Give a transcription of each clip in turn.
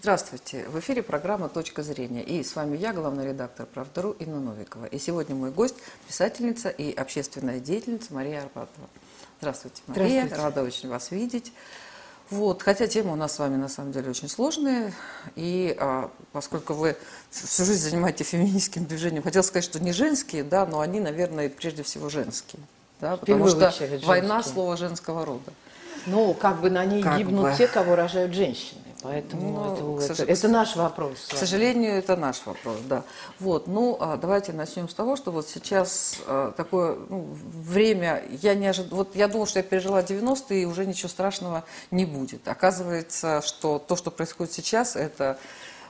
Здравствуйте! В эфире программа «Точка зрения». И с вами я, главный редактор «Правдару» Инна Новикова. И сегодня мой гость – писательница и общественная деятельница Мария Арбатова. Здравствуйте, Мария. Здравствуйте. Рада очень вас видеть. Вот, хотя тема у нас с вами на самом деле очень сложная, и а, поскольку вы всю жизнь занимаетесь феминистским движением, хотел сказать, что не женские, да, но они, наверное, прежде всего женские, да, потому что очередь война женские. слово женского рода. Ну, как бы на ней Как гибнут бы. те, кого рожают женщины. Поэтому Ну, к это, это, это наш вопрос. К сожалению, это наш вопрос, да. Вот, ну, а давайте начнем с того, что вот сейчас а, такое ну, время, я не ожид... вот я думала, что я пережила 90-е, и уже ничего страшного не будет. Оказывается, что то, что происходит сейчас, это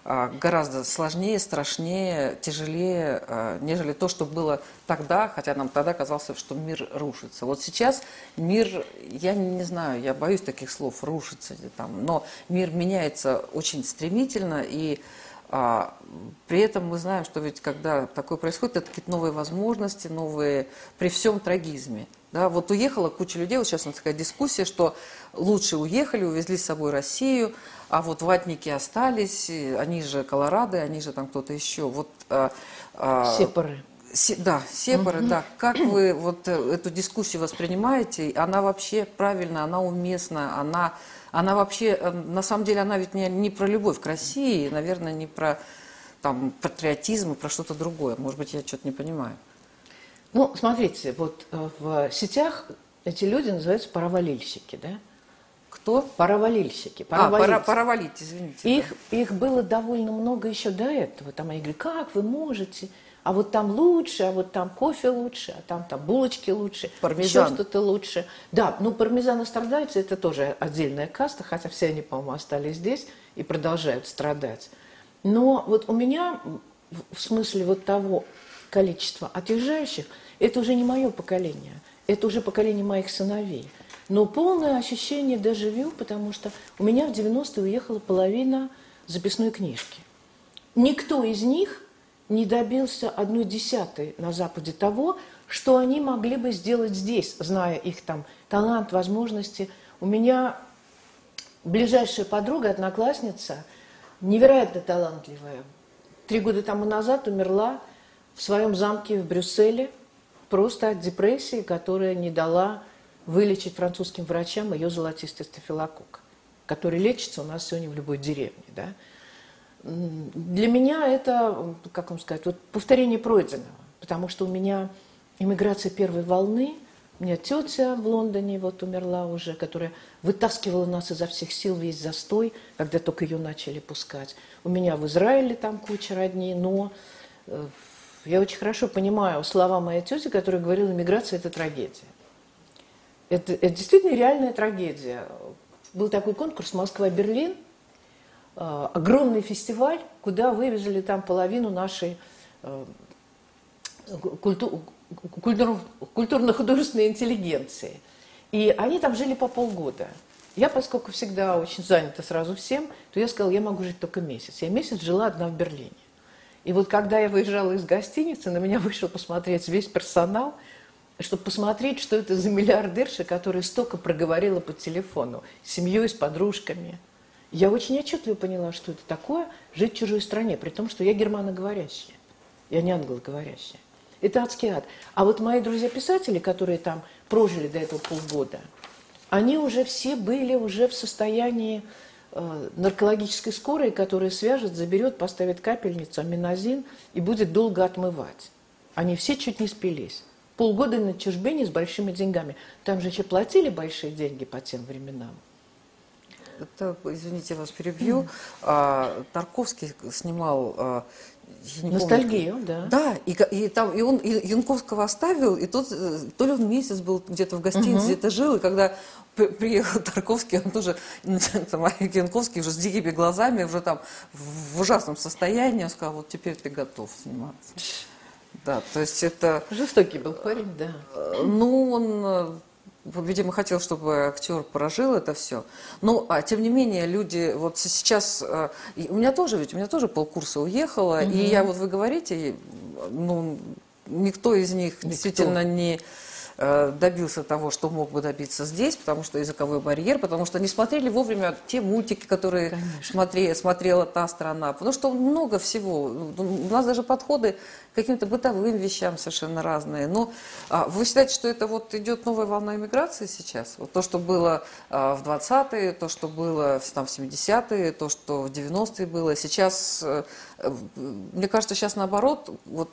гораздо сложнее, страшнее, тяжелее, а, нежели то, что было тогда, хотя нам тогда казалось, что мир рушится. Вот сейчас мир, я не знаю, я боюсь таких слов, рушится, или там, но мир меняется очень стремительно, и а, при этом мы знаем, что ведь когда такое происходит, это какие-то новые возможности, новые, при всем трагизме. Да, вот уехала куча людей, вот сейчас у нас такая дискуссия, что лучше уехали, увезли с собой Россию, а вот ватники остались, они же Колорадо, они же там кто-то еще. Вот, а, а, Сепары. Се- да, сепары, да. Как вы вот э, эту дискуссию воспринимаете? Она вообще правильна, она уместна, она, она вообще, э, на самом деле, она ведь не, не про любовь к России, наверное, не про там, патриотизм, и про что-то другое. Может быть, я что-то не понимаю. Ну, смотрите, вот э, в сетях эти люди называются паровалильщики, да? Кто? Паровалильщики. А, пора, паровалильцы. пора валить, извините. Их, их было довольно много еще до этого. Там они говорят, как вы можете? А вот там лучше, а вот там кофе лучше, а там, там булочки лучше, Пармезан. еще что-то лучше. Да, ну пармезан и страдальцы – это тоже отдельная каста, хотя все они, по-моему, остались здесь и продолжают страдать. Но вот у меня, в смысле вот того количества отъезжающих, это уже не мое поколение, это уже поколение моих сыновей. Но полное ощущение дежавю, потому что у меня в 90-е уехала половина записной книжки. Никто из них не добился одной десятой на Западе того, что они могли бы сделать здесь, зная их там талант, возможности. У меня ближайшая подруга, одноклассница, невероятно талантливая. Три года тому назад умерла в своем замке в Брюсселе просто от депрессии, которая не дала вылечить французским врачам ее золотистый стафилококк, который лечится у нас сегодня в любой деревне. Да? Для меня это, как вам сказать, вот повторение пройденного, потому что у меня иммиграция первой волны, у меня тетя в Лондоне вот умерла уже, которая вытаскивала нас изо всех сил весь застой, когда только ее начали пускать. У меня в Израиле там куча родней, но э, я очень хорошо понимаю слова моей тети, которая говорила, иммиграция – это трагедия. Это, это действительно реальная трагедия. Был такой конкурс «Москва-Берлин», э, огромный фестиваль, куда вывезли там половину нашей э, культу- культур- культурно-художественной интеллигенции. И они там жили по полгода. Я, поскольку всегда очень занята сразу всем, то я сказала, я могу жить только месяц. Я месяц жила одна в Берлине. И вот когда я выезжала из гостиницы, на меня вышел посмотреть весь персонал, чтобы посмотреть, что это за миллиардерша, которая столько проговорила по телефону с семьей, с подружками. Я очень отчетливо поняла, что это такое жить в чужой стране, при том, что я германоговорящая, я не англоговорящая. Это адский ад. А вот мои друзья-писатели, которые там прожили до этого полгода, они уже все были уже в состоянии наркологической скорой, которая свяжет, заберет, поставит капельницу, аминозин и будет долго отмывать. Они все чуть не спились. Полгода на чужбине с большими деньгами. Там же еще платили большие деньги по тем временам. Это, извините, вас перебью. А, Тарковский снимал... а, я не помню, Ностальгию, да. Да, и, и там и он и Янковского оставил, и тот э, то ли он месяц был где-то в гостинице, где-то жил, и когда при- приехал Тарковский, он тоже там, Янковский уже с дикими глазами, уже там в ужасном состоянии, он сказал, вот теперь ты готов сниматься. Да, то есть это, Жестокий был парень, да. э, ну, он, э, видимо, хотел, чтобы актер прожил это все. Ну, а тем не менее, люди вот сейчас, э, у меня тоже, ведь у меня тоже полкурса уехало, и я вот вы говорите, ну, никто из них действительно не добился того, что мог бы добиться здесь, потому что языковой барьер, потому что не смотрели вовремя те мультики, которые смотри, смотрела та страна, потому что много всего. У нас даже подходы к каким-то бытовым вещам совершенно разные. Но а, вы считаете, что это вот идет новая волна иммиграции сейчас? Вот то, что было а, в 20-е, то, что было там, в 70-е, то, что в 90-е было, сейчас э, мне кажется, сейчас наоборот, вот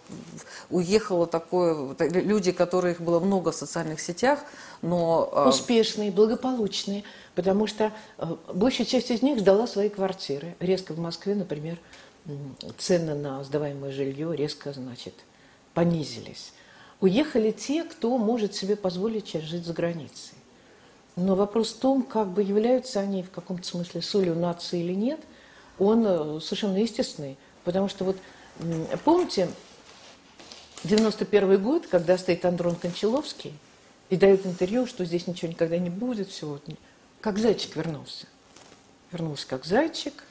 уехало такое, люди, которых было много в социальных сетях, но... А, Успешные, благополучные, потому что э, большая часть из них сдала свои квартиры. Резко в Москве, например, цены на сдаваемое жилье резко, значит, понизились. Уехали те, кто может себе позволить сейчас жить за границей. Но вопрос в том, как бы являются они в каком-то смысле солью нации или нет, он э, совершенно естественный. Потому что вот, помните, 91 год, когда стоит Андрон Кончаловский и дает интервью, что здесь ничего никогда не будет, все вот, как зайчик вернулся. Вернулся как зайчик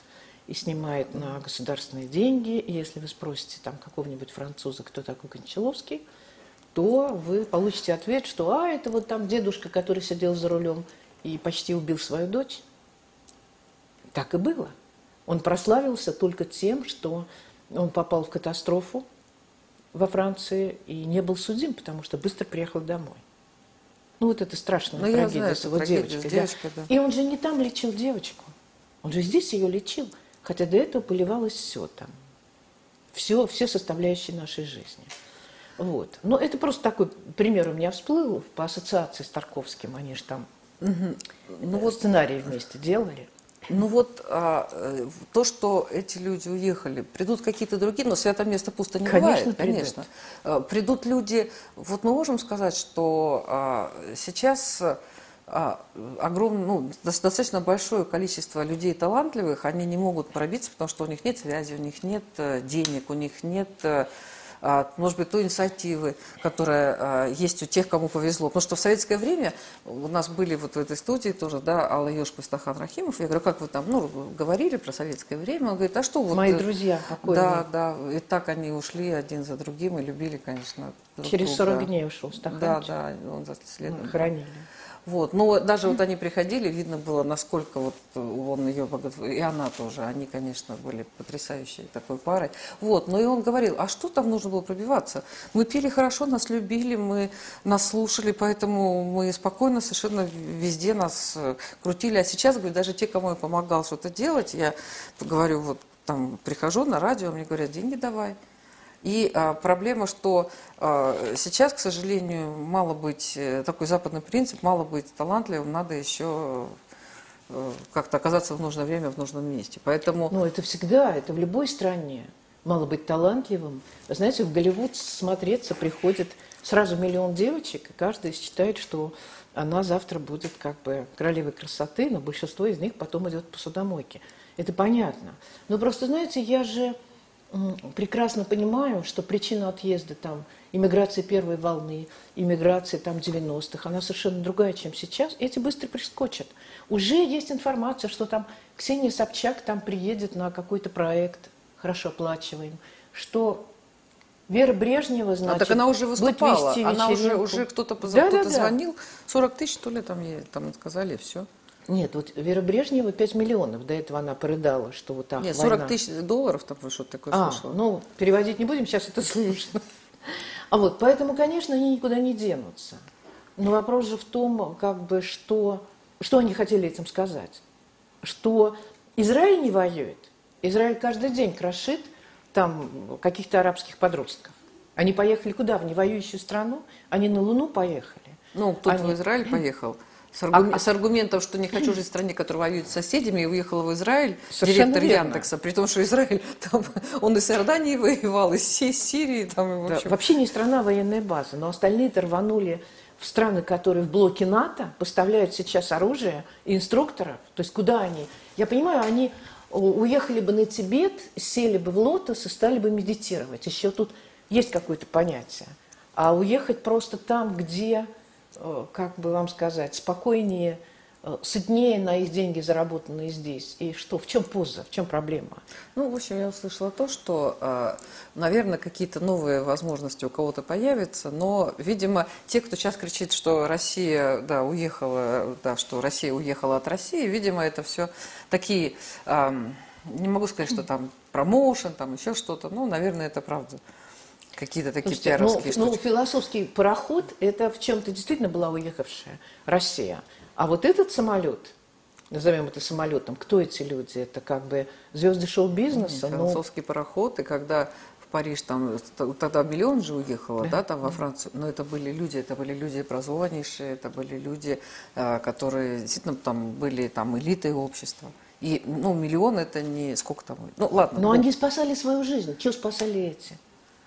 и снимает на государственные деньги. И если вы спросите там какого-нибудь француза, кто такой Кончаловский, то вы получите ответ, что а, это вот там дедушка, который сидел за рулем и почти убил свою дочь. Так и было. Он прославился только тем, что он попал в катастрофу во Франции и не был судим, потому что быстро приехал домой. Ну вот это страшная ну, трагедия знаю, с его девочкой. девочкой да. Да. И он же не там лечил девочку, он же здесь ее лечил, хотя до этого поливалось все там, все, все составляющие нашей жизни. Вот. Но это просто такой пример у меня всплыл по ассоциации с Тарковским, они же там угу. ну, вот сценарий вместе делали. Ну вот а, э, то, что эти люди уехали, придут какие-то другие, но свято место пусто не конечно, бывает, конечно. Придут. А, придут люди, вот мы можем сказать, что а, сейчас а, огромное, ну, достаточно большое количество людей талантливых, они не могут пробиться, потому что у них нет связи, у них нет э, денег, у них нет э, может быть, той инициативы, которая а, есть у тех, кому повезло. Потому что в советское время у нас были вот в этой студии тоже, да, Алла Ёшко и Стахан Рахимов. Я говорю, как вы там, ну, говорили про советское время? Он говорит, а что вот... Мои друзья, какой Да, да, и так они ушли один за другим и любили, конечно, друг Через 40 дней ушел Стахан. Да, да, он за следом. Хранили. Вот. Но даже вот они приходили, видно было, насколько вот он ее, и она тоже, они, конечно, были потрясающей такой парой. Вот. Но и он говорил, а что там нужно было пробиваться? Мы пели хорошо, нас любили, мы нас слушали, поэтому мы спокойно совершенно везде нас э, крутили. А сейчас, говорю, даже те, кому я помогал что-то делать, я говорю, вот там прихожу на радио, мне говорят, деньги давай. И а, проблема, что а, сейчас, к сожалению, мало быть, э, такой западный принцип, мало быть талантливым, надо еще э, как-то оказаться в нужное время, в нужном месте. Поэтому... Ну, это всегда, это в любой стране. Мало быть талантливым. Знаете, в Голливуд смотреться приходит сразу миллион девочек, и каждая считает, что она завтра будет как бы королевой красоты, но большинство из них потом идет по судомойке. Это понятно. Но просто, знаете, я же прекрасно понимаю, что причина отъезда там, иммиграции первой волны, иммиграции там 90-х, она совершенно другая, чем сейчас. Эти быстро прискочат. Уже есть информация, что там Ксения Собчак там приедет на какой-то проект, хорошо оплачиваем, что Вера Брежнева, значит, а так она уже выступала, она уже, уже кто-то да, кто да, звонил, 40 тысяч, то ли там ей там сказали, все. Нет, вот Вера Брежнева 5 миллионов. До этого она порыдала, что вот так Нет, 40 война. тысяч долларов там что-то такое а, слышала. ну, переводить не будем, сейчас это слышно. А вот, поэтому, конечно, они никуда не денутся. Но вопрос же в том, как бы, что, что они хотели этим сказать. Что Израиль не воюет. Израиль каждый день крошит там каких-то арабских подростков. Они поехали куда? В невоюющую страну? Они на Луну поехали. Ну, кто-то они... в Израиль поехал. С, аргум... а, с аргументом, что не хочу жить в стране, которая воюет с соседями, и уехала в Израиль, директор верно. Яндекса, при том, что Израиль, там, он и с Иорданией воевал, и с Сирии. Там, и, да, вообще не страна, а военная база, но остальные-то рванули в страны, которые в блоке НАТО поставляют сейчас оружие и инструкторов. То есть куда они? Я понимаю, они уехали бы на Тибет, сели бы в лотос и стали бы медитировать. Еще тут есть какое-то понятие. А уехать просто там, где как бы вам сказать, спокойнее э, сытнее на их деньги, заработанные здесь. И что, в чем поза, в чем проблема? Ну, в общем, я услышала то, что, э, наверное, какие-то новые возможности у кого-то появятся, но, видимо, те, кто сейчас кричит, что Россия, да, уехала, да, что Россия уехала от России, видимо, это все такие, не могу сказать, что там промоушен, там еще что-то, ну, наверное, это правда. Какие-то такие Слушайте, пиаровские ну, ну, философский пароход, это в чем-то действительно была уехавшая Россия. А вот этот самолет, назовем это самолетом, кто эти люди? Это как бы звезды шоу-бизнеса? Ну, философский ну... пароход, и когда в Париж, там, тогда миллион же уехало, да, да там во Францию, но это были люди, это были люди образованнейшие, это были люди, э, которые действительно там были там элитой общества. И, ну, миллион это не сколько там, ну, ладно. Но ну, они спасали свою жизнь. Чего спасали эти?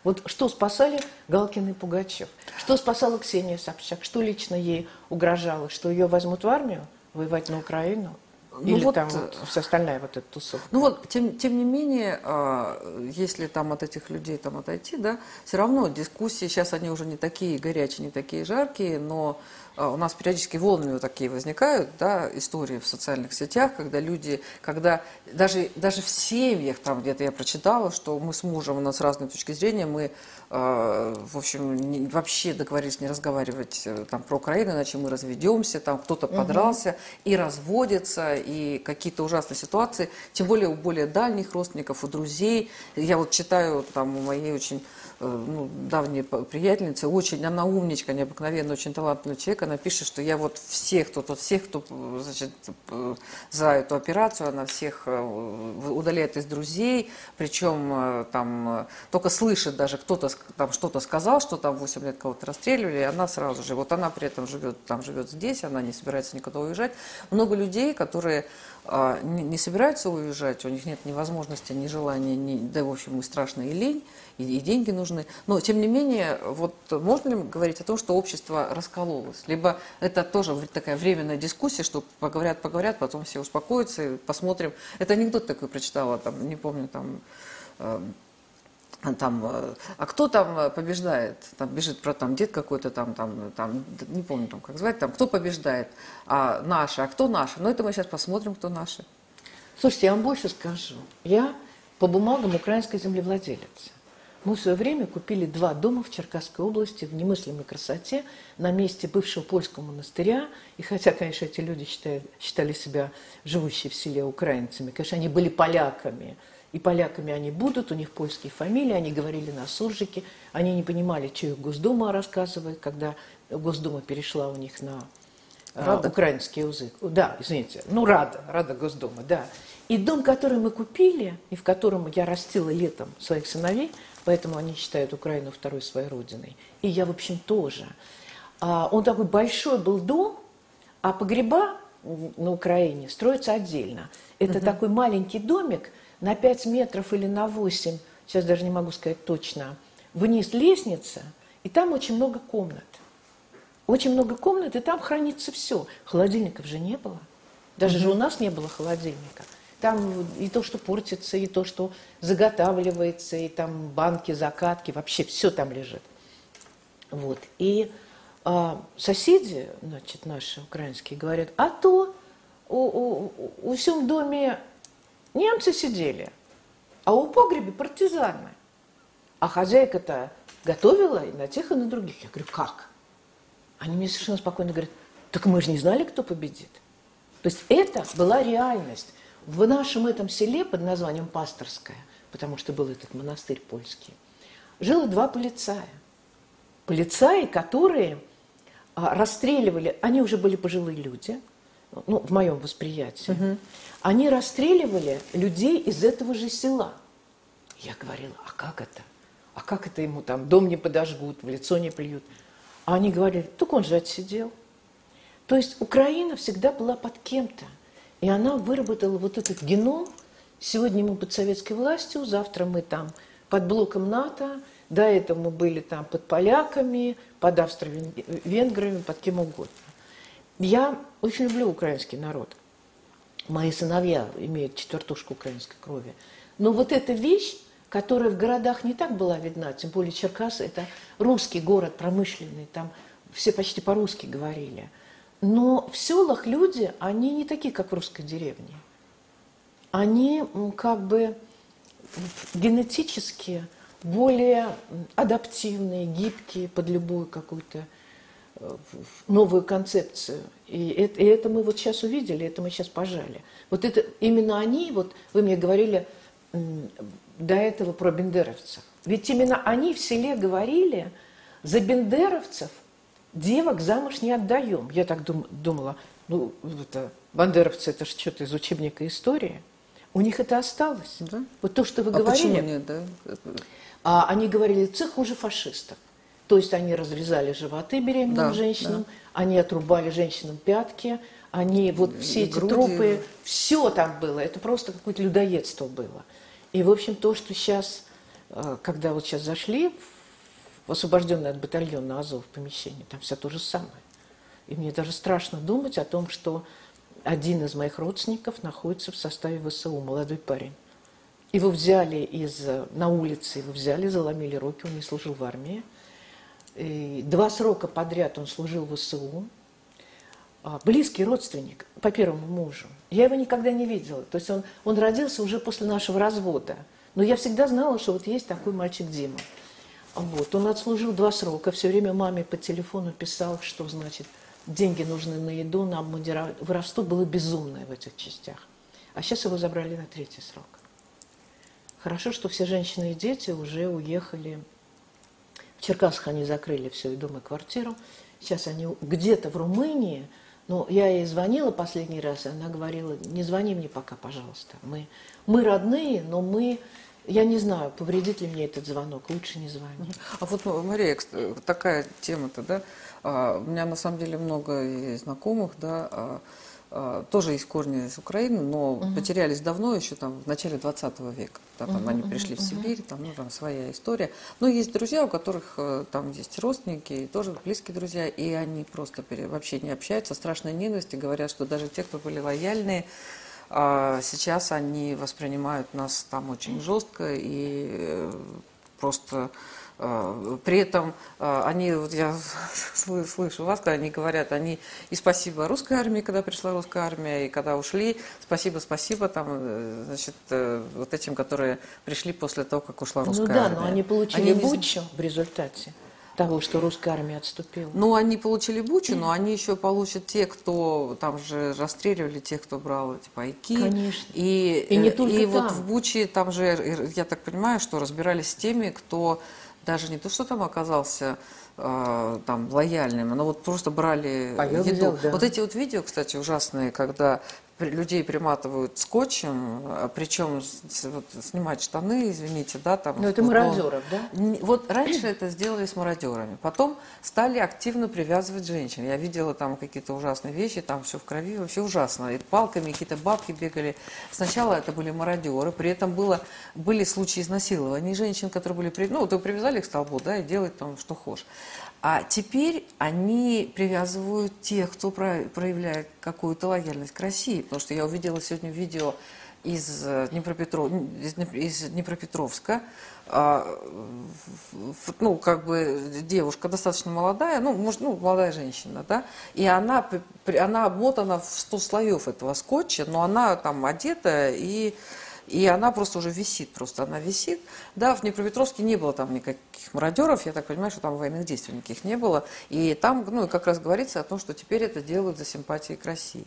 Вот что спасали Галкин и Пугачев? Что спасала Ксения Собчак? Что лично ей угрожало? Что ее возьмут в армию воевать на Украину? Ну Или вот, там вот э, вся остальная вот эта тусовка? Ну вот, тем, тем не менее, а, если там от этих людей там отойти, да, все равно дискуссии сейчас они уже не такие горячие, не такие жаркие, но у нас периодически волнами вот такие возникают, да, истории в социальных сетях, когда люди, когда даже, даже в семьях, там где-то я прочитала, что мы с мужем, у нас разные точки зрения, мы, э, в общем, не, вообще договорились не разговаривать э, там про Украину, иначе мы разведемся, там кто-то подрался угу. и разводится, и какие-то ужасные ситуации, тем более у более дальних родственников, у друзей. Я вот читаю там у моей очень ну, давняя приятельница, очень, она умничка, необыкновенно, очень талантливый человек, она пишет, что я вот всех, кто, вот всех, кто, значит, э, за эту операцию, она всех э, удаляет из друзей, причем там только слышит даже, кто-то там что-то сказал, что там 8 лет кого-то расстреливали, и она сразу же, вот она при этом живет, там живет здесь, она не собирается никуда уезжать. Много людей, которые не, не собираются уезжать, у них нет ни возможности, ни желания, ни, да, в общем, и страшно, и лень, и, и деньги нужны. Но, тем не менее, вот можно ли говорить о том, что общество раскололось? Либо это тоже такая временная дискуссия, что поговорят, поговорят, потом все успокоятся, и посмотрим. Это анекдот такой прочитала, там, не помню, там э, там, э, а кто там э, побеждает? Там бежит про там дед какой-то там, там, там, не помню там как звать, там, кто побеждает? А наши, а кто наши? Ну, это мы сейчас посмотрим, кто наши. Слушайте, я вам больше скажу. Я по бумагам украинской землевладелец. Мы в свое время купили два дома в Черкасской области в немыслимой красоте на месте бывшего польского монастыря. И хотя, конечно, эти люди считали, считали себя живущие в селе украинцами, конечно, они были поляками – и поляками они будут, у них польские фамилии, они говорили на суржике, они не понимали, что их Госдума рассказывает, когда Госдума перешла у них на а, Рада. украинский язык. Да, извините, ну Рада, Рада Госдума, да. И дом, который мы купили, и в котором я растила летом своих сыновей, поэтому они считают Украину второй своей родиной. И я, в общем, тоже. А, он такой большой был дом, а погреба на Украине строятся отдельно. Это угу. такой маленький домик – на 5 метров или на 8, сейчас даже не могу сказать точно, вниз лестница, и там очень много комнат. Очень много комнат, и там хранится все. Холодильников же не было. Даже mm-hmm. же у нас не было холодильника. Там и то, что портится, и то, что заготавливается, и там банки, закатки, вообще все там лежит. Вот. И а, соседи, значит, наши украинские, говорят, а то у, у, у всем доме Немцы сидели, а у погреба партизаны. А хозяйка-то готовила и на тех, и на других. Я говорю, как? Они мне совершенно спокойно говорят, так мы же не знали, кто победит. То есть это была реальность. В нашем этом селе под названием Пасторское, потому что был этот монастырь польский, жило два полицая. Полицаи, которые а, расстреливали, они уже были пожилые люди – ну, в моем восприятии, угу. они расстреливали людей из этого же села. Я говорила, а как это? А как это ему там дом не подожгут, в лицо не плюют? А они говорили, так он же отсидел. То есть Украина всегда была под кем-то. И она выработала вот этот геном. Сегодня мы под советской властью, завтра мы там под блоком НАТО, до этого мы были там под поляками, под австро-венграми, под кем угодно. Я очень люблю украинский народ. Мои сыновья имеют четвертушку украинской крови. Но вот эта вещь, которая в городах не так была видна, тем более Черкасы – это русский город, промышленный, там все почти по-русски говорили. Но в селах люди, они не такие, как в русской деревне. Они как бы генетически более адаптивные, гибкие под любую какую-то э, новую концепцию. И это, и это мы вот сейчас увидели, это мы сейчас пожали. Вот это именно они, вот вы мне говорили до этого про бендеровцев. Ведь именно они в селе говорили, за бендеровцев девок замуж не отдаем. Я так дум, думала, ну, это, бандеровцы, это же что-то из учебника истории. У них это осталось. Да? Вот то, что вы а говорили. Почему нет, да? А они говорили, цех хуже фашистов. То есть они разрезали животы беременным да, женщинам, да. они отрубали женщинам пятки, они вот все и эти груди. трупы, все там было. Это просто какое-то людоедство было. И, в общем, то, что сейчас, э, когда вот сейчас зашли в освобожденное от батальона Азов помещение, там все то же самое. И мне даже страшно думать о том, что один из моих родственников находится в составе ВСУ, молодой парень. Его взяли из, на улице, его взяли, заломили руки, он не служил в армии. И два срока подряд он служил в ВСУ. А, близкий родственник по первому мужу. Я его никогда не видела. То есть он, он родился уже после нашего развода. Но я всегда знала, что вот есть такой мальчик Дима. Вот. Он отслужил два срока, все время маме по телефону писал, что значит деньги нужны на еду, на обмундирование. Воровство было безумное в этих частях. А сейчас его забрали на третий срок. Хорошо, что все женщины и дети уже уехали. В Черкасах они закрыли все, и дом, и квартиру. Сейчас они где-то в Румынии. Но я ей звонила последний раз, и она говорила, не звони мне пока, пожалуйста. Мы, мы родные, но мы я не знаю, повредит ли мне этот звонок, лучше не звони. А вот, Мария, такая тема-то, да, а, у меня на самом деле много знакомых, да, а, тоже есть корни из Украины, но угу. потерялись давно, еще там в начале 20 века. Да, там угу, они пришли угу, в Сибирь, там, ну, там своя история. Но есть друзья, у которых э, там есть родственники, тоже близкие друзья, и они просто вообще не общаются, страшной ненависти, говорят, что даже те, кто были лояльные, сейчас они воспринимают нас там очень жестко и э, просто а, при этом а, они, вот я слышу вас, когда они говорят, они и спасибо русской армии, когда пришла русская армия, и когда ушли, спасибо, спасибо там, э, значит, э, вот этим, которые пришли после того, как ушла ну русская ну, да, армия. но они получили они бучу в результате того, что русская армия отступила. Ну, они получили Бучу, но они еще получат те, кто там же расстреливали тех, кто брал эти пайки. Конечно. И, и не только и там. вот в Буче там же, я так понимаю, что разбирались с теми, кто даже не то, что там оказался э, там лояльным, но вот просто брали Поел, еду. Взял, да. Вот эти вот видео, кстати, ужасные, когда людей приматывают скотчем, а, причем вот, снимать штаны, извините, да, там. Ну это мародеров, да? Вот раньше это сделали с мародерами, потом стали активно привязывать женщин. Я видела там какие-то ужасные вещи, там все в крови, вообще ужасно. И палками какие-то бабки бегали. Сначала это были мародеры, при этом было, были случаи изнасилования женщин, которые были, ну, то привязали к столбу, да, и делать там что хочешь. А теперь они привязывают тех, кто проявляет какую-то лояльность к России. Потому что я увидела сегодня видео из, э, Днепропетров... из Днепропетровска. А, ну, как бы девушка достаточно молодая, ну, может, ну, молодая женщина, да, и она, она обмотана в 100 слоев этого скотча, но она там одета и и она просто уже висит, просто она висит. Да, в Днепропетровске не было там никаких мародеров, я так понимаю, что там военных действий никаких не было. И там, ну, как раз говорится о том, что теперь это делают за симпатии к России.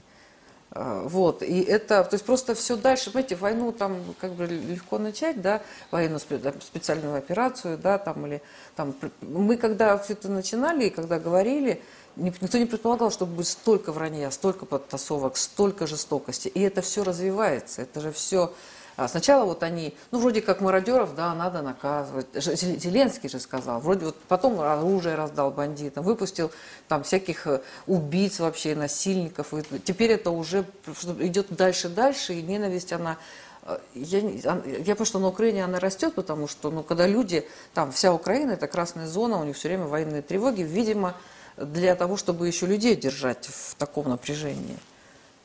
А, вот, и это, то есть просто все дальше, понимаете, войну там как бы легко начать, да, военную специальную операцию, да, там, или там, мы когда все это начинали, и когда говорили, никто не предполагал, что будет столько вранья, столько подтасовок, столько жестокости, и это все развивается, это же все а сначала вот они, ну, вроде как мародеров, да, надо наказывать. Зеленский же сказал. Вроде вот потом оружие раздал бандитам, выпустил там всяких э, убийц вообще, насильников. И теперь это уже идет дальше-дальше, и ненависть, она э, я, я понимаю, что на Украине она растет, потому что, ну, когда люди, там вся Украина, это красная зона, у них все время военные тревоги, видимо, для того, чтобы еще людей держать в таком напряжении,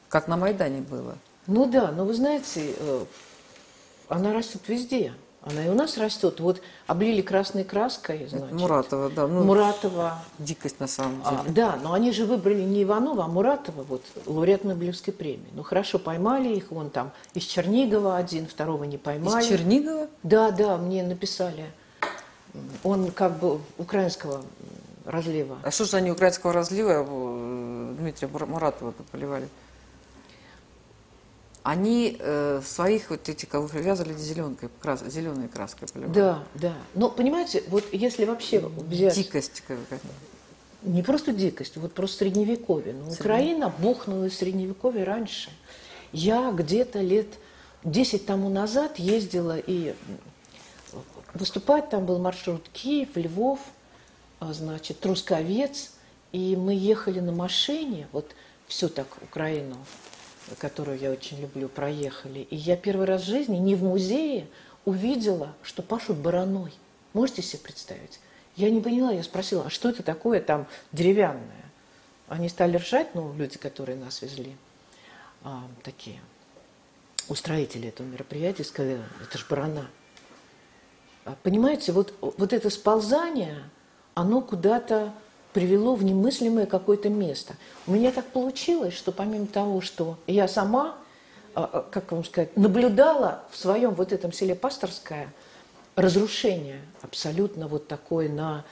как на Майдане было. Ну да, но вы знаете, э, она растет везде. Она и у нас растет. Вот облили красной краской, значит. Муратова, да. Ну, Муратова. Дикость на самом а, деле. А, да, но они же выбрали не Иванова, а Муратова, вот, лауреат Нобелевской премии. Ну хорошо, поймали их, вон там из Чернигова один, второго не поймали. Из Чернигова? Да, да, мне написали. Он как бы украинского разлива. А что же они украинского разлива э, Дмитрия Муратова поливали? Они э, своих вот эти ковры вязали зеленкой, крас, зеленой краской поливали. Да, да. Но понимаете, вот если вообще взять... Дикость какая-то. Не просто дикость, вот просто средневековье. Но Украина бухнула из средневековья раньше. Я где-то лет 10 тому назад ездила и выступать там был маршрут Киев, Львов, а, значит, Трусковец. И мы ехали на машине, вот всю так Украину которую я очень люблю, проехали. И я первый раз в жизни не в музее увидела, что пашут бараной. Можете себе представить? Я не поняла, я спросила, а что это такое там деревянное? Они стали ржать, ну, люди, которые нас везли, а, такие устроители этого мероприятия, сказали, это же барана. А, понимаете, вот, вот это сползание, оно куда-то привело в немыслимое какое-то место. У меня так получилось, что помимо того, что я сама, а, а, как вам сказать, наблюдала в своем вот этом селе Пасторское разрушение абсолютно вот такое на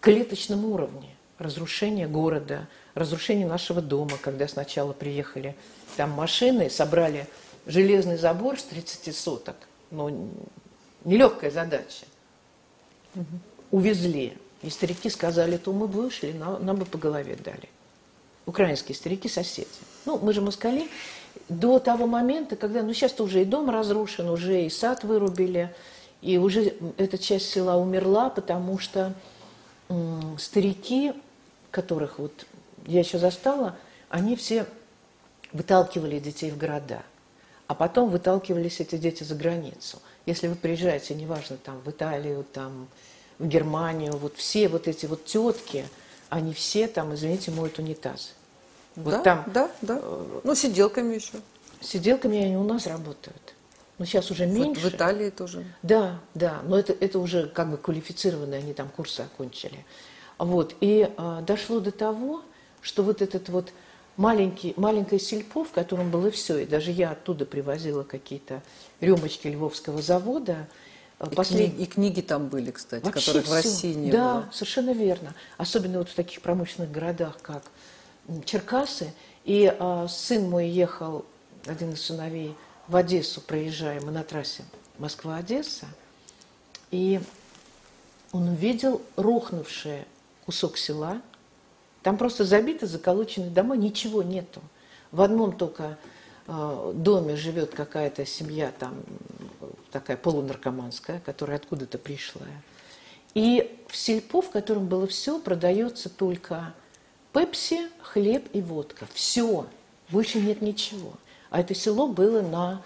клеточном уровне. Разрушение города, разрушение нашего дома, когда сначала приехали там машины, собрали железный забор с 30 соток. Но нелегкая задача. Угу. Увезли и старики сказали, то мы бы вышли, нам, нам бы по голове дали. Украинские старики, соседи. Ну, мы же москали. До того момента, когда, ну, сейчас-то уже и дом разрушен, уже и сад вырубили, и уже эта часть села умерла, потому что м, старики, которых вот я еще застала, они все выталкивали детей в города, а потом выталкивались эти дети за границу. Если вы приезжаете, неважно, там, в Италию, там, в Германию, вот все вот эти вот тетки, они все там, извините, моют унитаз. Вот да, там, да, да. Э, ну, сиделками еще. Сиделками они у нас работают. Но сейчас уже меньше. Вот в Италии тоже. Да, да. Но это, это уже как бы квалифицированные, они там курсы окончили. Вот. И а, дошло до того, что вот этот вот маленький, маленькое сельпо, в котором было все, и даже я оттуда привозила какие-то рюмочки Львовского завода, и, послед... книги, и книги там были, кстати, Вообще которых все. в России не да, было. Да, совершенно верно. Особенно вот в таких промышленных городах, как Черкасы. И а, сын мой ехал, один из сыновей, в Одессу, проезжая, мы на трассе Москва-Одесса, и он увидел рухнувший кусок села. Там просто забиты, заколочены дома, ничего нету. В одном только э, доме живет какая-то семья, там такая полунаркоманская, которая откуда-то пришла. И в сельпо, в котором было все, продается только пепси, хлеб и водка. Все. Больше нет ничего. А это село было на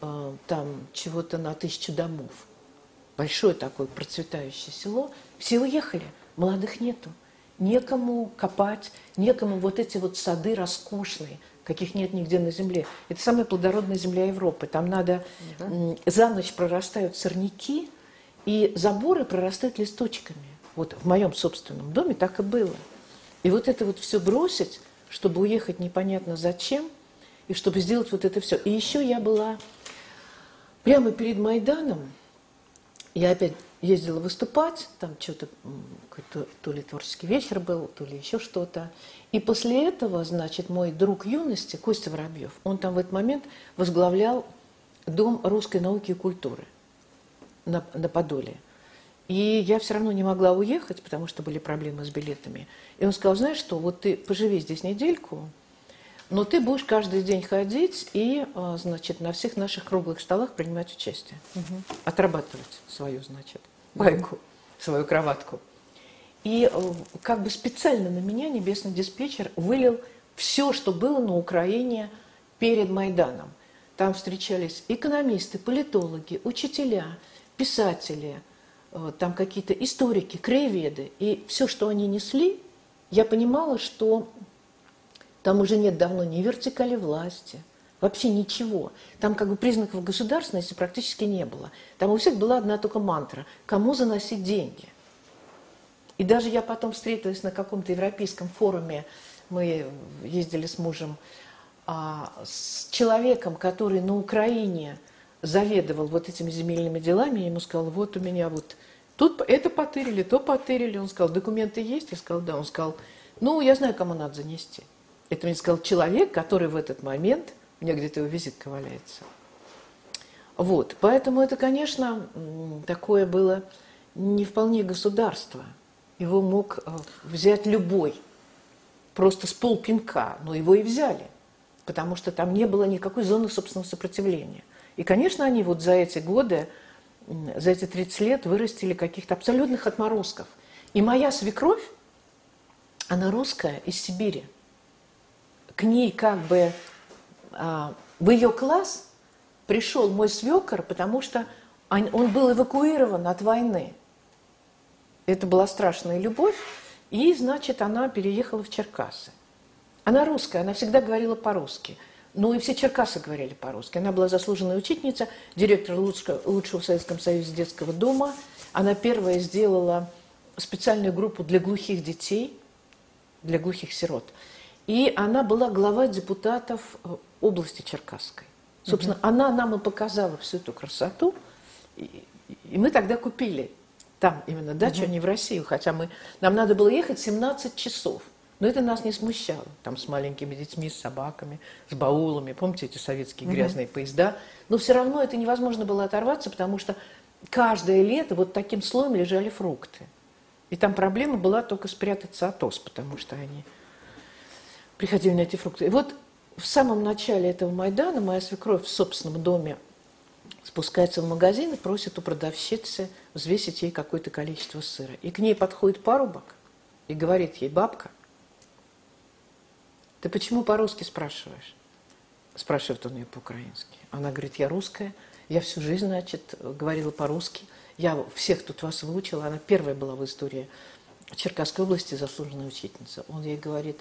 э, там чего-то на тысячу домов. Большое такое процветающее село. Все уехали, молодых нету. Некому копать, некому вот эти вот сады роскошные – каких нет нигде на Земле. Это самая плодородная земля Европы. Там надо да. за ночь прорастают сорняки, и заборы прорастают листочками. Вот в моем собственном доме так и было. И вот это вот все бросить, чтобы уехать непонятно зачем, и чтобы сделать вот это все. И еще я была прямо перед Майданом, я опять ездила выступать, там что-то, то, то ли творческий вечер был, то ли еще что-то. И после этого, значит, мой друг юности, Костя Воробьев, он там в этот момент возглавлял Дом русской науки и культуры на, на Подоле. И я все равно не могла уехать, потому что были проблемы с билетами. И он сказал, знаешь что, вот ты поживи здесь недельку, но ты будешь каждый день ходить и, а, значит, на всех наших круглых столах принимать участие. Угу. Отрабатывать свою, значит, байку, свою кроватку. И э, как бы специально на меня небесный диспетчер вылил все, что было на Украине перед Майданом. Там встречались экономисты, политологи, учителя, писатели, э, там какие-то историки, краеведы. И все, что они несли, я понимала, что там уже нет давно ни вертикали власти, Вообще ничего. Там как бы признаков государственности практически не было. Там у всех была одна только мантра. Кому заносить деньги? И даже я потом встретилась на каком-то европейском форуме, мы ездили с мужем, а, с человеком, который на Украине заведовал вот этими земельными делами, я ему сказала, вот у меня вот тут это потырили, то потырили. Он сказал, документы есть? Я сказала, да. Он сказал, ну, я знаю, кому надо занести. Это мне сказал человек, который в этот момент, у меня где-то его визитка валяется. Вот, поэтому это, конечно, такое было не вполне государство. Его мог э, взять любой, просто с полпинка, но его и взяли, потому что там не было никакой зоны собственного сопротивления. И, конечно, они вот за эти годы, за эти 30 лет вырастили каких-то абсолютных отморозков. И моя свекровь, она русская из Сибири. К ней как бы в ее класс пришел мой свекор, потому что он, был эвакуирован от войны. Это была страшная любовь, и, значит, она переехала в Черкасы. Она русская, она всегда говорила по-русски. Ну и все черкасы говорили по-русски. Она была заслуженная учительница, директор лучшего в Советском Союзе детского дома. Она первая сделала специальную группу для глухих детей – для глухих сирот. И она была глава депутатов э, области Черкасской. Собственно, угу. она нам и показала всю эту красоту, и, и мы тогда купили там именно дачу, угу. а не в Россию, хотя мы, нам надо было ехать 17 часов. Но это нас не смущало. Там с маленькими детьми, с собаками, с баулами. Помните эти советские грязные угу. поезда? Но все равно это невозможно было оторваться, потому что каждое лето вот таким слоем лежали фрукты. И там проблема была только спрятаться от ос, потому что они приходили на эти фрукты. И вот в самом начале этого Майдана моя свекровь в собственном доме спускается в магазин и просит у продавщицы взвесить ей какое-то количество сыра. И к ней подходит парубок и говорит ей, бабка, ты почему по-русски спрашиваешь? Спрашивает он ее по-украински. Она говорит, я русская, я всю жизнь, значит, говорила по-русски – я всех тут вас выучила, она первая была в истории Черкасской области заслуженная учительница. Он ей говорит,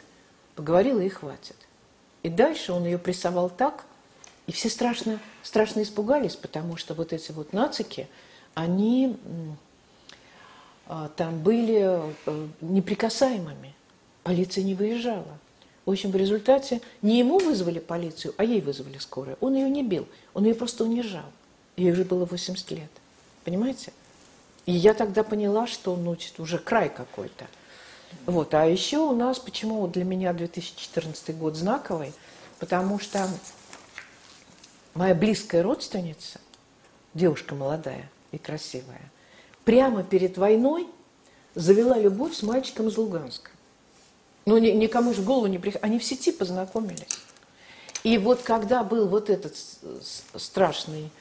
поговорила и хватит. И дальше он ее прессовал так, и все страшно, страшно испугались, потому что вот эти вот нацики, они а, там были э, неприкасаемыми. Полиция не выезжала. В общем, в результате не ему вызвали полицию, а ей вызвали скорую. Он ее не бил, он ее просто унижал. Ей уже было 80 лет. Понимаете? И я тогда поняла, что ну, уже край какой-то. Вот. А еще у нас, почему для меня 2014 год знаковый, потому что моя близкая родственница, девушка молодая и красивая, прямо перед войной завела любовь с мальчиком из Луганска. Ну, никому же в голову не приходило. Они в сети познакомились. И вот когда был вот этот страшный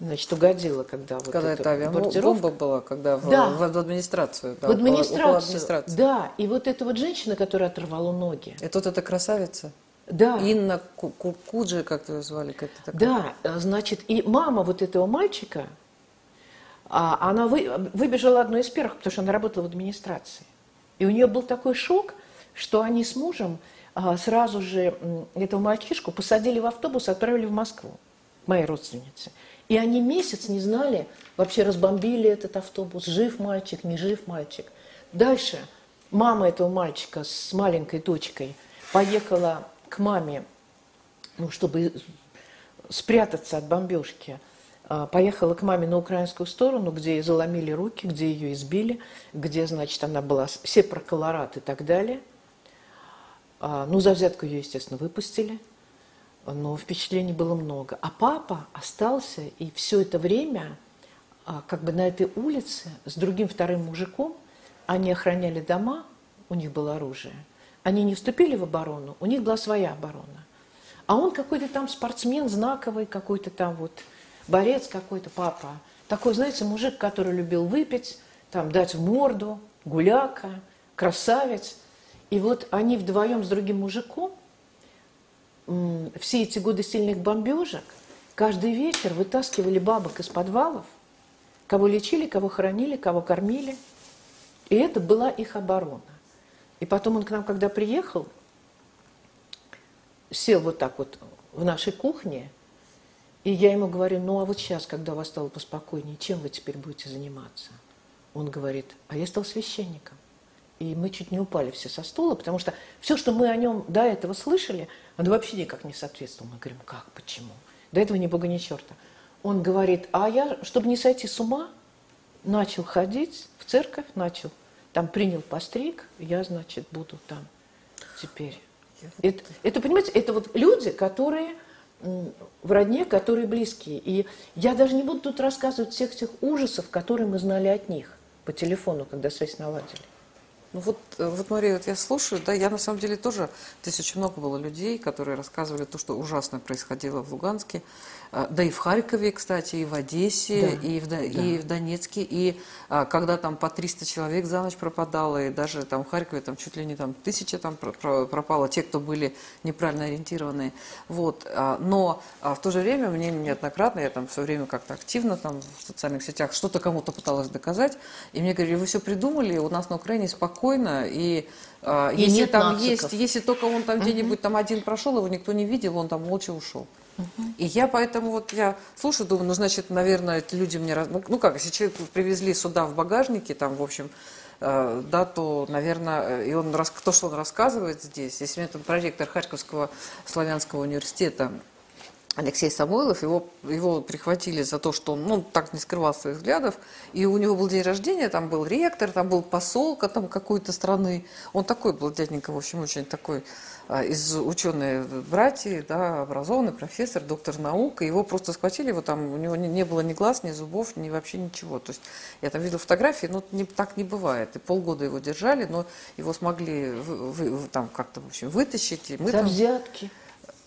значит, угодила, когда вот когда эта авиабомба была, когда в, да. в, в администрацию. Да, в администрацию, администрации. Да, и вот эта вот женщина, которая оторвала ноги. Это вот эта красавица? Да. Инна Куджи, как ее звали? Как да, значит, и мама вот этого мальчика, а, она вы, выбежала одной из первых, потому что она работала в администрации. И у нее был такой шок, что они с мужем а, сразу же этого мальчишку посадили в автобус и отправили в Москву, моей родственнице. И они месяц не знали, вообще разбомбили этот автобус, жив мальчик, не жив мальчик. Дальше мама этого мальчика с маленькой дочкой поехала к маме, ну, чтобы спрятаться от бомбежки, а, поехала к маме на украинскую сторону, где ей заломили руки, где ее избили, где, значит, она была сепарколорат и так далее. А, ну, за взятку ее, естественно, выпустили – но впечатлений было много. А папа остался, и все это время а, как бы на этой улице с другим вторым мужиком, они охраняли дома, у них было оружие. Они не вступили в оборону, у них была своя оборона. А он какой-то там спортсмен знаковый, какой-то там вот борец какой-то, папа. Такой, знаете, мужик, который любил выпить, там дать в морду, гуляка, красавец. И вот они вдвоем с другим мужиком все эти годы сильных бомбежек каждый вечер вытаскивали бабок из подвалов, кого лечили, кого хоронили, кого кормили. И это была их оборона. И потом он к нам, когда приехал, сел вот так вот в нашей кухне, и я ему говорю, ну а вот сейчас, когда у вас стало поспокойнее, чем вы теперь будете заниматься? Он говорит, а я стал священником. И мы чуть не упали все со стула, потому что все, что мы о нем до этого слышали, оно вообще никак не соответствовало. Мы говорим, как, почему? До этого ни бога, ни черта. Он говорит, а я, чтобы не сойти с ума, начал ходить в церковь, начал, там принял постриг, я, значит, буду там теперь. Это, это, понимаете, это вот люди, которые в родне, которые близкие. И я даже не буду тут рассказывать всех тех ужасов, которые мы знали от них по телефону, когда связь наладили. Ну вот, э, вот, Мария, вот я слушаю, да, я на самом деле тоже, здесь очень много было людей, которые рассказывали то, что ужасно происходило в Луганске, а, да и в Харькове, кстати, и в Одессе, да, и, в, да. и в Донецке, и а, когда там по 300 человек за ночь пропадало, и даже там в Харькове там чуть ли не там тысяча там пропало, те, кто были неправильно ориентированные. Вот. А, но а, в то же время мне неоднократно, я там все время как-то активно там в социальных сетях что-то кому-то пыталась доказать, и мне говорили, вы все придумали, у нас на Украине спокойно, и а, и если там нациков. есть, если только он там где-нибудь там один прошел, его никто не видел, он там молча ушел. И я поэтому вот я слушаю, думаю, ну, значит, наверное, люди мне... Ну, ну как, если человек привезли сюда в багажнике, там, в общем, э, да, то, наверное, и он, то, что он рассказывает здесь, если мне там проректор Харьковского славянского университета Алексей Самойлов, его, его прихватили за то, что он ну, так не скрывал своих взглядов, и у него был день рождения, там был ректор, там был посол там какой-то страны, он такой был, дяденька, в общем, очень такой а, из ученые братья, да, образованный профессор, доктор наук, и его просто схватили, его там, у него не, не было ни глаз, ни зубов, ни вообще ничего. То есть я там видел фотографии, но не, так не бывает. И полгода его держали, но его смогли вы, вы, там как-то, в общем, вытащить. И мы За там... взятки.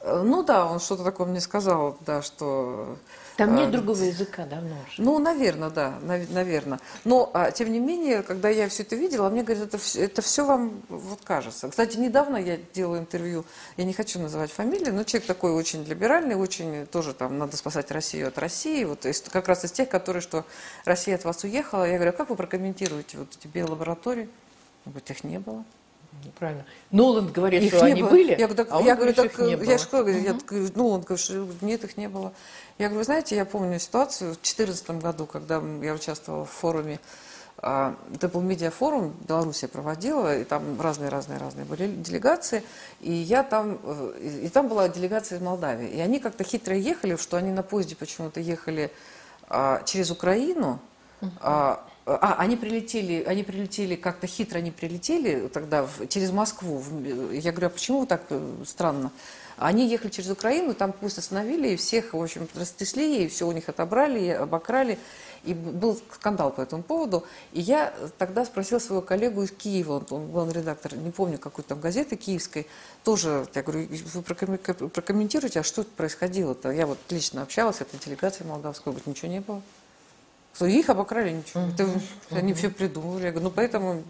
Э, ну да, он что-то такое мне сказал, да, что... Там нет а, другого языка давно уже. Ну, наверное, да, наверное. Но, а, тем не менее, когда я все это видела, мне говорят, это, это все вам вот кажется. Кстати, недавно я делала интервью, я не хочу называть фамилии, но человек такой очень либеральный, очень тоже там надо спасать Россию от России. Вот из, как раз из тех, которые, что Россия от вас уехала. Я говорю, а как вы прокомментируете вот эти биолаборатории? Он говорит, их не было. Правильно. Ноланд говорит, их что они было. были, я, так, а я говорю, так, я же говорю, угу. я, Ноланд говорит, что нет, их не было. Я говорю, знаете, я помню ситуацию в 2014 году, когда я участвовала в форуме, а, это был медиафорум, Белоруссия проводила, и там разные-разные-разные были делегации, и я там, э, и там была делегация из Молдавии, и они как-то хитро ехали, что они на поезде почему-то ехали а, через Украину, uh а, они прилетели, они прилетели как-то хитро, они прилетели тогда в, через Москву. Я говорю, а почему так э, странно? Они ехали через Украину, там поезд остановили, и всех, в общем, растрясли, и все у них отобрали, и обокрали. И был скандал по этому поводу. И я тогда спросила своего коллегу из Киева, он, он главный редактор, не помню, какой там газеты киевской, тоже, я говорю, вы прокомментируете, а что происходило-то? Я вот лично общалась с этой делегацией молдавской, говорит, ничего не было. Их обокрали, ничего. Это. Они все придумали. Я говорю, ну поэтому,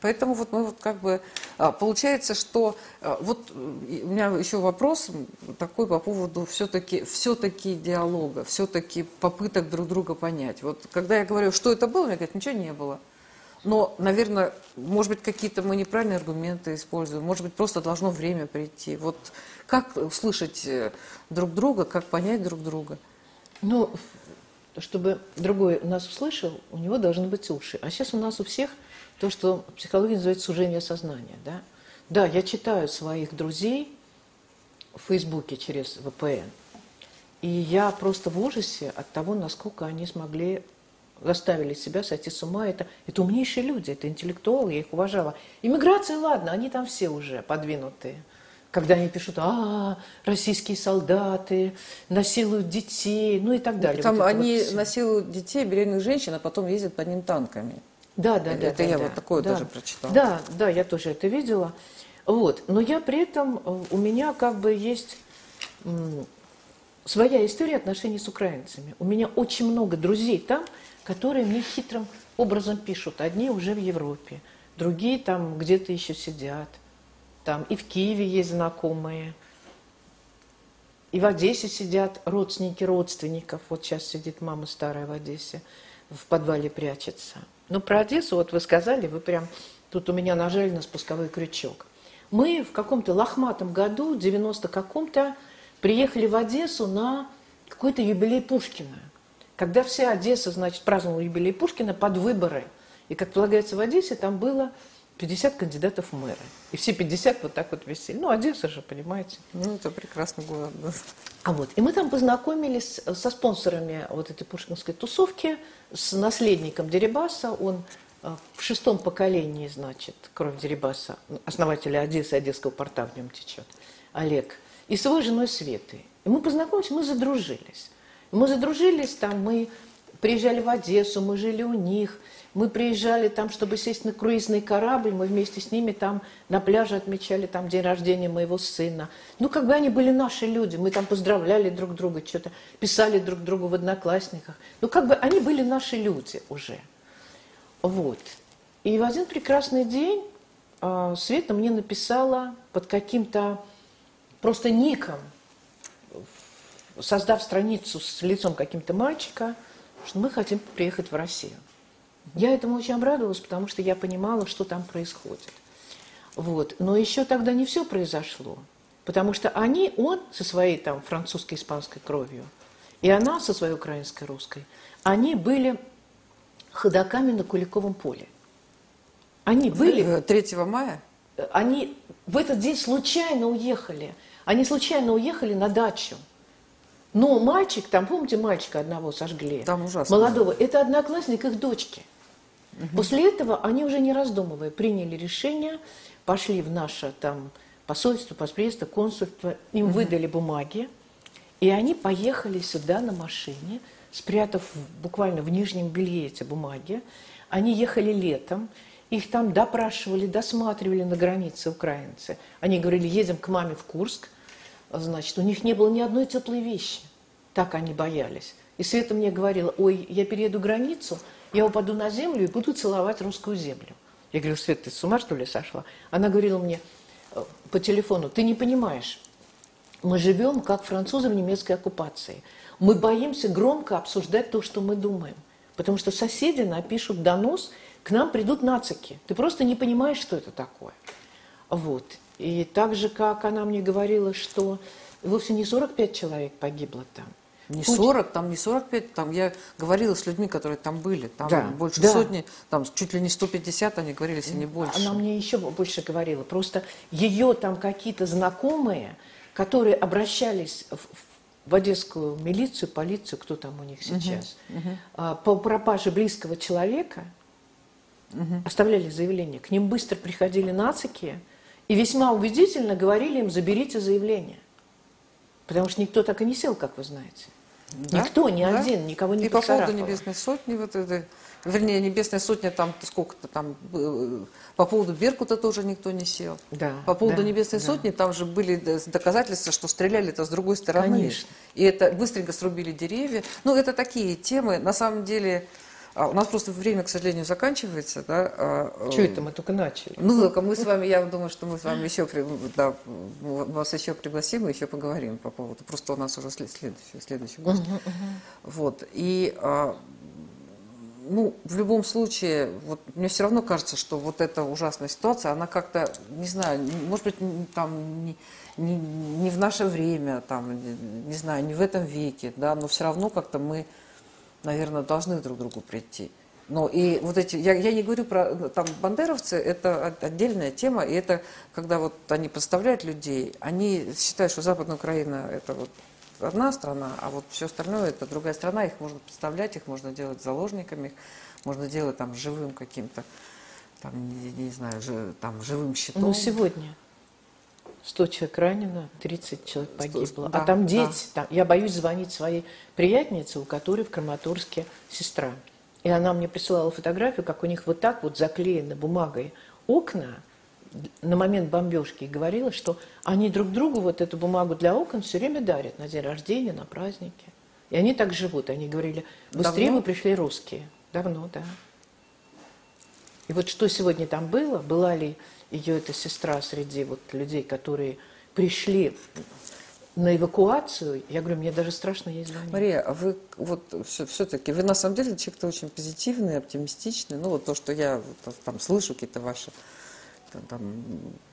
поэтому вот мы вот как бы... А, получается, что... А, вот у меня еще вопрос такой по поводу все-таки все диалога, все-таки попыток друг друга понять. Вот когда я говорю, что это было, мне говорят, ничего не было. Но, наверное, может быть, какие-то мы неправильные аргументы используем, может быть, просто должно время прийти. Вот как услышать э, друг друга, как понять друг друга? Ну, чтобы другой нас услышал, у него должны быть уши. А сейчас у нас у всех то, что в психологии называется сужение сознания. Да, да я читаю своих друзей в Фейсбуке через VPN, и я просто в ужасе от того, насколько они смогли заставили себя сойти с ума. Это, это умнейшие люди, это интеллектуалы, я их уважала. Иммиграция, ладно, они там все уже подвинутые когда они пишут, а, российские солдаты насилуют детей, ну и так далее. Там вот они вот насилуют детей, беременных женщин, а потом ездят по ним танками. Да, да, это да. Это я да, вот такое да. тоже прочитала. Да, да, я тоже это видела. Вот. Но я при этом, э, у меня как бы есть своя история отношений с украинцами. У меня очень много друзей там, которые мне хитрым образом пишут. Одни уже в Европе, другие там где-то еще сидят – там и в Киеве есть знакомые, и в Одессе сидят родственники родственников. Вот сейчас сидит мама старая в Одессе, в подвале прячется. Ну, про Одессу, вот вы сказали, вы прям, тут у меня нажали на спусковой крючок. Мы в каком-то лохматом году, 90 каком-то, приехали в Одессу на какой-то юбилей Пушкина. Когда вся Одесса, значит, праздновала юбилей Пушкина под выборы. И, как полагается, в Одессе там было 50 кандидатов в мэры. И все 50 вот так вот висели. Ну, Одесса же, понимаете. Ну, это прекрасный город, да. А вот, и мы там познакомились со спонсорами вот этой пушкинской тусовки, с наследником Дерибаса. Он э, в шестом поколении, значит, кровь Дерибаса, основателя Одессы, Одесского порта в нем течет, Олег, и с его женой Светой. И мы познакомились, мы задружились. Мы задружились там, мы приезжали в Одессу, мы жили у них – мы приезжали там, чтобы сесть на круизный корабль, мы вместе с ними там на пляже отмечали там день рождения моего сына. Ну, как бы они были наши люди, мы там поздравляли друг друга, что-то писали друг другу в одноклассниках. Ну, как бы они были наши люди уже. Вот. И в один прекрасный день э, Света мне написала под каким-то просто ником, создав страницу с лицом каким-то мальчика, что мы хотим приехать в Россию. Я этому очень обрадовалась, потому что я понимала, что там происходит. Вот. Но еще тогда не все произошло, потому что они, он со своей там французской, испанской кровью, и она со своей украинской, русской, они были ходаками на Куликовом поле. Они были... 3 э, мая? Они в этот день случайно уехали. Они случайно уехали на дачу. Но мальчик, там, помните, мальчика одного сожгли? Там ужасно. Молодого. Это одноклассник их дочки. Угу. После этого они уже не раздумывая приняли решение, пошли в наше там посольство, поспредство, консульство, им угу. выдали бумаги, и они поехали сюда на машине, спрятав буквально в нижнем белье эти бумаги. Они ехали летом, их там допрашивали, досматривали на границе украинцы. Они говорили, едем к маме в Курск. Значит, у них не было ни одной теплой вещи. Так они боялись. И Света мне говорила, ой, я перееду границу, я упаду на землю и буду целовать русскую землю. Я говорю, Свет, ты с ума что ли сошла? Она говорила мне э, по телефону, ты не понимаешь, мы живем как французы в немецкой оккупации. Мы боимся громко обсуждать то, что мы думаем. Потому что соседи напишут донос, к нам придут нацики. Ты просто не понимаешь, что это такое. Вот. И так же, как она мне говорила, что вовсе не 45 человек погибло там, не 40, там не 45, там я говорила с людьми, которые там были, там да, больше да. сотни, там чуть ли не 150, они говорили, если не больше. Она мне еще больше говорила, просто ее там какие-то знакомые, которые обращались в, в одесскую милицию, полицию, кто там у них сейчас, угу, угу. по пропаже близкого человека, угу. оставляли заявление. К ним быстро приходили нацики и весьма убедительно говорили им, заберите заявление. Потому что никто так и не сел, как вы знаете. Да? Никто, ни да? один, никого не И по поводу Небесной Сотни, вот это, вернее, Небесная Сотня, там сколько-то там, э, по поводу Беркута тоже никто не сел. Да, по поводу да, Небесной да. Сотни, там же были доказательства, что стреляли-то с другой стороны. Конечно. И это быстренько срубили деревья. Ну, это такие темы, на самом деле... А у нас просто время, к сожалению, заканчивается. Да? А, что это мы только начали? Ну, только мы с вами, я думаю, что мы с вами еще, да, вас еще пригласим и еще поговорим по поводу. Просто у нас уже следующий, следующий гость. Uh-huh, uh-huh. Вот. И а, ну, в любом случае, вот мне все равно кажется, что вот эта ужасная ситуация, она как-то, не знаю, может быть, там не, не, не в наше время, там, не знаю, не в этом веке, да, но все равно как-то мы наверное, должны друг к другу прийти. Но и вот эти, я, я не говорю про там бандеровцы, это отдельная тема, и это когда вот они подставляют людей, они считают, что Западная Украина это вот одна страна, а вот все остальное это другая страна, их можно подставлять, их можно делать заложниками, их можно делать там живым каким-то, там, не, не знаю, жи, там живым щитом. Ну, сегодня 100 человек ранено, 30 человек погибло. 100, да, а там дети. Да. Там, я боюсь звонить своей приятельнице, у которой в Краматорске сестра. И она мне присылала фотографию, как у них вот так вот заклеены бумагой окна на момент бомбежки. И говорила, что они друг другу вот эту бумагу для окон все время дарят на день рождения, на праздники. И они так живут. Они говорили, быстрее Давно? мы пришли русские. Давно, да. И вот что сегодня там было, была ли ее эта сестра среди вот людей, которые пришли на эвакуацию, я говорю, мне даже страшно ей звонить. Мария, а вы вот все, все-таки, вы на самом деле человек-то очень позитивный, оптимистичный. Ну, вот то, что я там слышу, какие-то ваши там,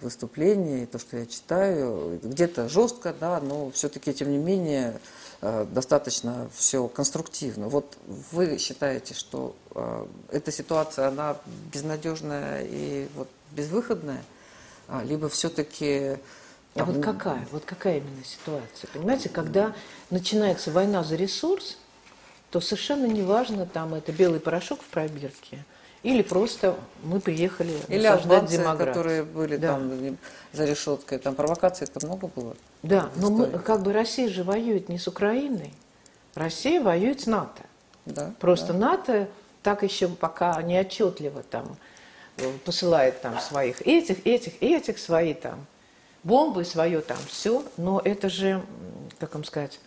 выступления, и то, что я читаю, где-то жестко, да, но все-таки, тем не менее, э, достаточно все конструктивно. Вот вы считаете, что э, эта ситуация, она безнадежная и вот безвыходная, а, либо все-таки... А вот какая? Вот какая именно ситуация? Понимаете, когда начинается война за ресурс, то совершенно неважно, там это белый порошок в пробирке – или просто мы приехали Или афганцы, которые были да. там за решеткой. Там провокаций это много было. Да, но мы, как бы Россия же воюет не с Украиной. Россия воюет с НАТО. Да, Просто да. НАТО так еще пока неотчетливо там посылает там своих этих, этих, этих, свои там бомбы, свое там все. Но это же, как вам сказать,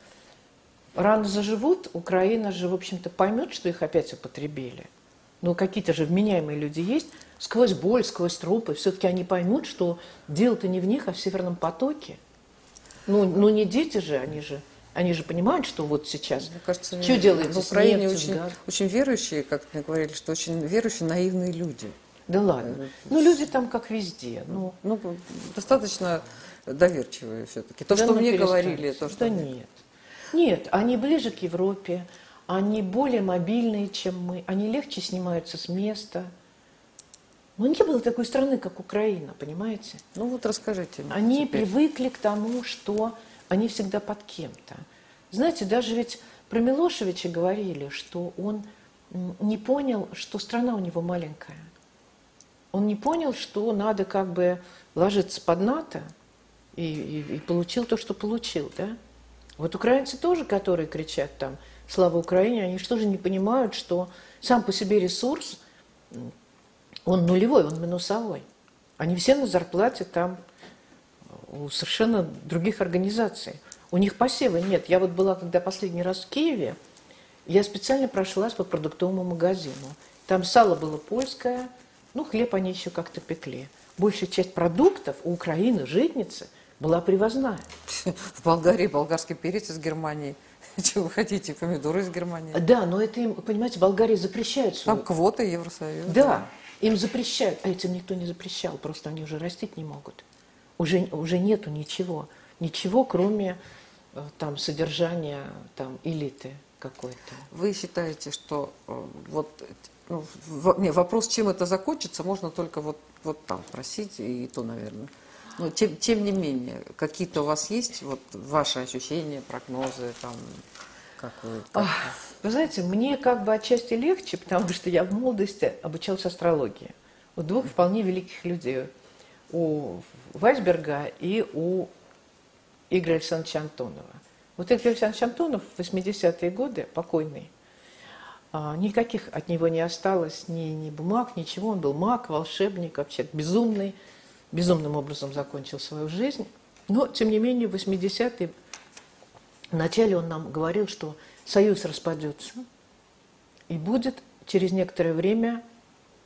рано заживут, Украина же, в общем-то, поймет, что их опять употребили – ну какие-то же вменяемые люди есть, сквозь боль, сквозь трупы, все-таки они поймут, что дело-то не в них, а в Северном потоке. Ну, ну не дети же, они же, они же понимают, что вот сейчас. Мне кажется, что делают в Украине очень, очень верующие, как мне говорили, что очень верующие, наивные люди. Да ладно. Ну, люди там как везде. Ну, ну достаточно доверчивые все-таки. То, да что мне говорили, то, что... Да нет. Нет, они ближе к Европе, они более мобильные, чем мы, они легче снимаются с места. Но не было такой страны, как Украина, понимаете? Ну вот расскажите. Они теперь. привыкли к тому, что они всегда под кем-то. Знаете, даже ведь про Милошевича говорили, что он не понял, что страна у него маленькая. Он не понял, что надо как бы ложиться под НАТО и, и, и получил то, что получил, да? Вот украинцы тоже, которые кричат там – слава Украине, они что же не понимают, что сам по себе ресурс, он нулевой, он минусовой. Они все на зарплате там у совершенно других организаций. У них посева нет. Я вот была, когда последний раз в Киеве, я специально прошлась по продуктовому магазину. Там сало было польское, ну, хлеб они еще как-то пекли. Большая часть продуктов у Украины, житницы, была привозная. В Болгарии болгарский перец из Германии – Чего вы хотите, помидоры из Германии? Да, но это им, понимаете, Болгария запрещает. Свою... Там квоты Евросоюза. Да, им запрещают, а этим никто не запрещал, просто они уже растить не могут. Уже, уже нету ничего, ничего, кроме э, там содержания там элиты какой-то. Вы считаете, что э, вот ну, в, не, вопрос, чем это закончится, можно только вот, вот там спросить, и то, наверное. Но тем, тем не менее, какие-то у вас есть вот ваши ощущения, прогнозы, там, как вы? Как... Ах, вы знаете, мне как бы отчасти легче, потому что я в молодости обучалась астрологии. У двух вполне великих людей. У Вайсберга и у Игоря Александровича Антонова. Вот Игорь Александрович Антонов в 80-е годы, покойный, никаких от него не осталось ни, ни бумаг, ничего. Он был маг, волшебник, вообще безумный безумным образом закончил свою жизнь. Но, тем не менее, в 80-е вначале он нам говорил, что союз распадется и будет через некоторое время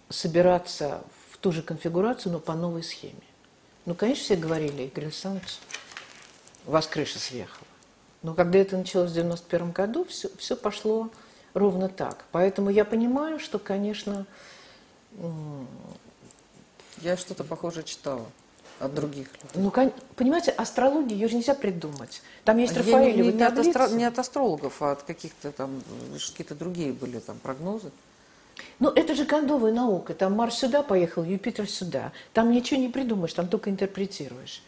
собираться в ту же конфигурацию, но по новой схеме. Ну, конечно, все говорили, Игорь Александрович, у вас крыша съехала. Но когда это началось в 91 году, все, все пошло ровно так. Поэтому я понимаю, что, конечно, я что-то похожее читала от других людей. Ну, понимаете, астрологию ее же нельзя придумать. Там есть Рафаэль. Не, не, не, от астро, не от астрологов, а от каких-то там, какие-то другие были там прогнозы. Ну, это же кондовая наука. Там Марс сюда поехал, Юпитер сюда. Там ничего не придумаешь, там только интерпретируешь.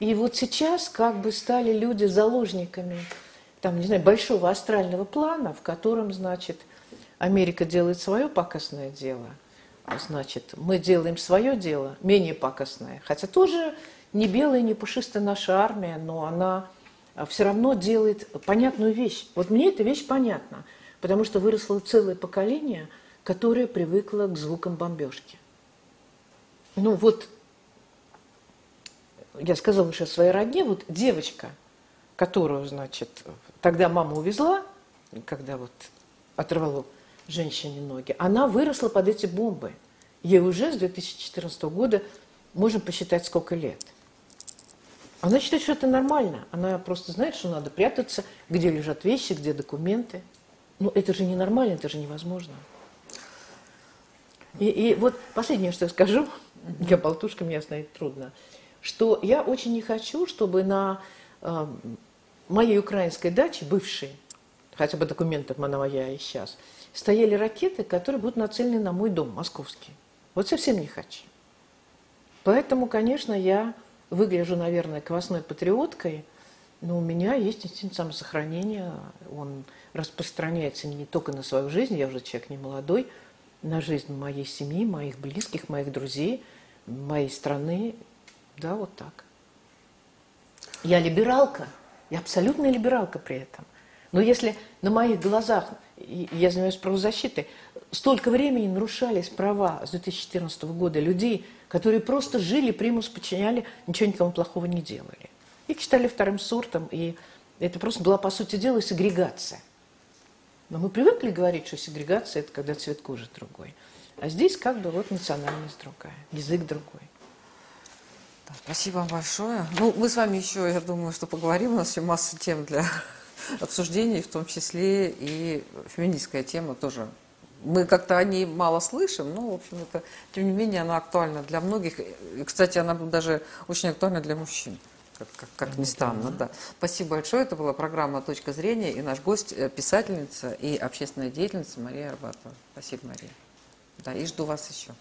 И вот сейчас как бы стали люди заложниками, там, не знаю, большого астрального плана, в котором, значит, Америка делает свое пакостное дело – значит, мы делаем свое дело, менее пакостное, хотя тоже не белая, не пушистая наша армия, но она а, все равно делает понятную вещь. Вот мне эта вещь понятна, потому что выросло целое поколение, которое привыкло к звукам бомбежки. Ну вот, я сказала уже о своей родне, вот девочка, которую, значит, тогда мама увезла, когда вот оторвала женщине ноги, она выросла под эти бомбы. Ей уже с 2014 года можно посчитать, сколько лет. Она считает, что это нормально. Она просто знает, что надо прятаться, где лежат вещи, где документы. Но это же ненормально, это же невозможно. И, и вот последнее, что я скажу, Я болтушка, мне остановить трудно. Что я очень не хочу, чтобы на э, моей украинской даче, бывшей, хотя бы документов она моя и сейчас, стояли ракеты, которые будут нацелены на мой дом московский. Вот совсем не хочу. Поэтому, конечно, я выгляжу, наверное, квасной патриоткой, но у меня есть инстинкт самосохранения. Он распространяется не только на свою жизнь, я уже человек не молодой, на жизнь моей семьи, моих близких, моих друзей, моей страны. Да, вот так. Я либералка, я абсолютная либералка при этом. Но если на моих глазах, я занимаюсь правозащитой, столько времени нарушались права с 2014 года людей, которые просто жили, примус подчиняли, ничего никому плохого не делали. Их считали вторым сортом, и это просто была, по сути дела, сегрегация. Но мы привыкли говорить, что сегрегация – это когда цвет кожи другой. А здесь как бы вот национальность другая, язык другой. Спасибо вам большое. Ну, мы с вами еще, я думаю, что поговорим. У нас еще масса тем для обсуждений, в том числе и феминистская тема тоже. Мы как-то о ней мало слышим, но, в общем, это, тем не менее, она актуальна для многих. И, кстати, она даже очень актуальна для мужчин. Как, как, как ни странно, да. Спасибо большое. Это была программа «Точка зрения» и наш гость, э, писательница и общественная деятельница Мария Арбатова. Спасибо, Мария. Да, и жду вас еще.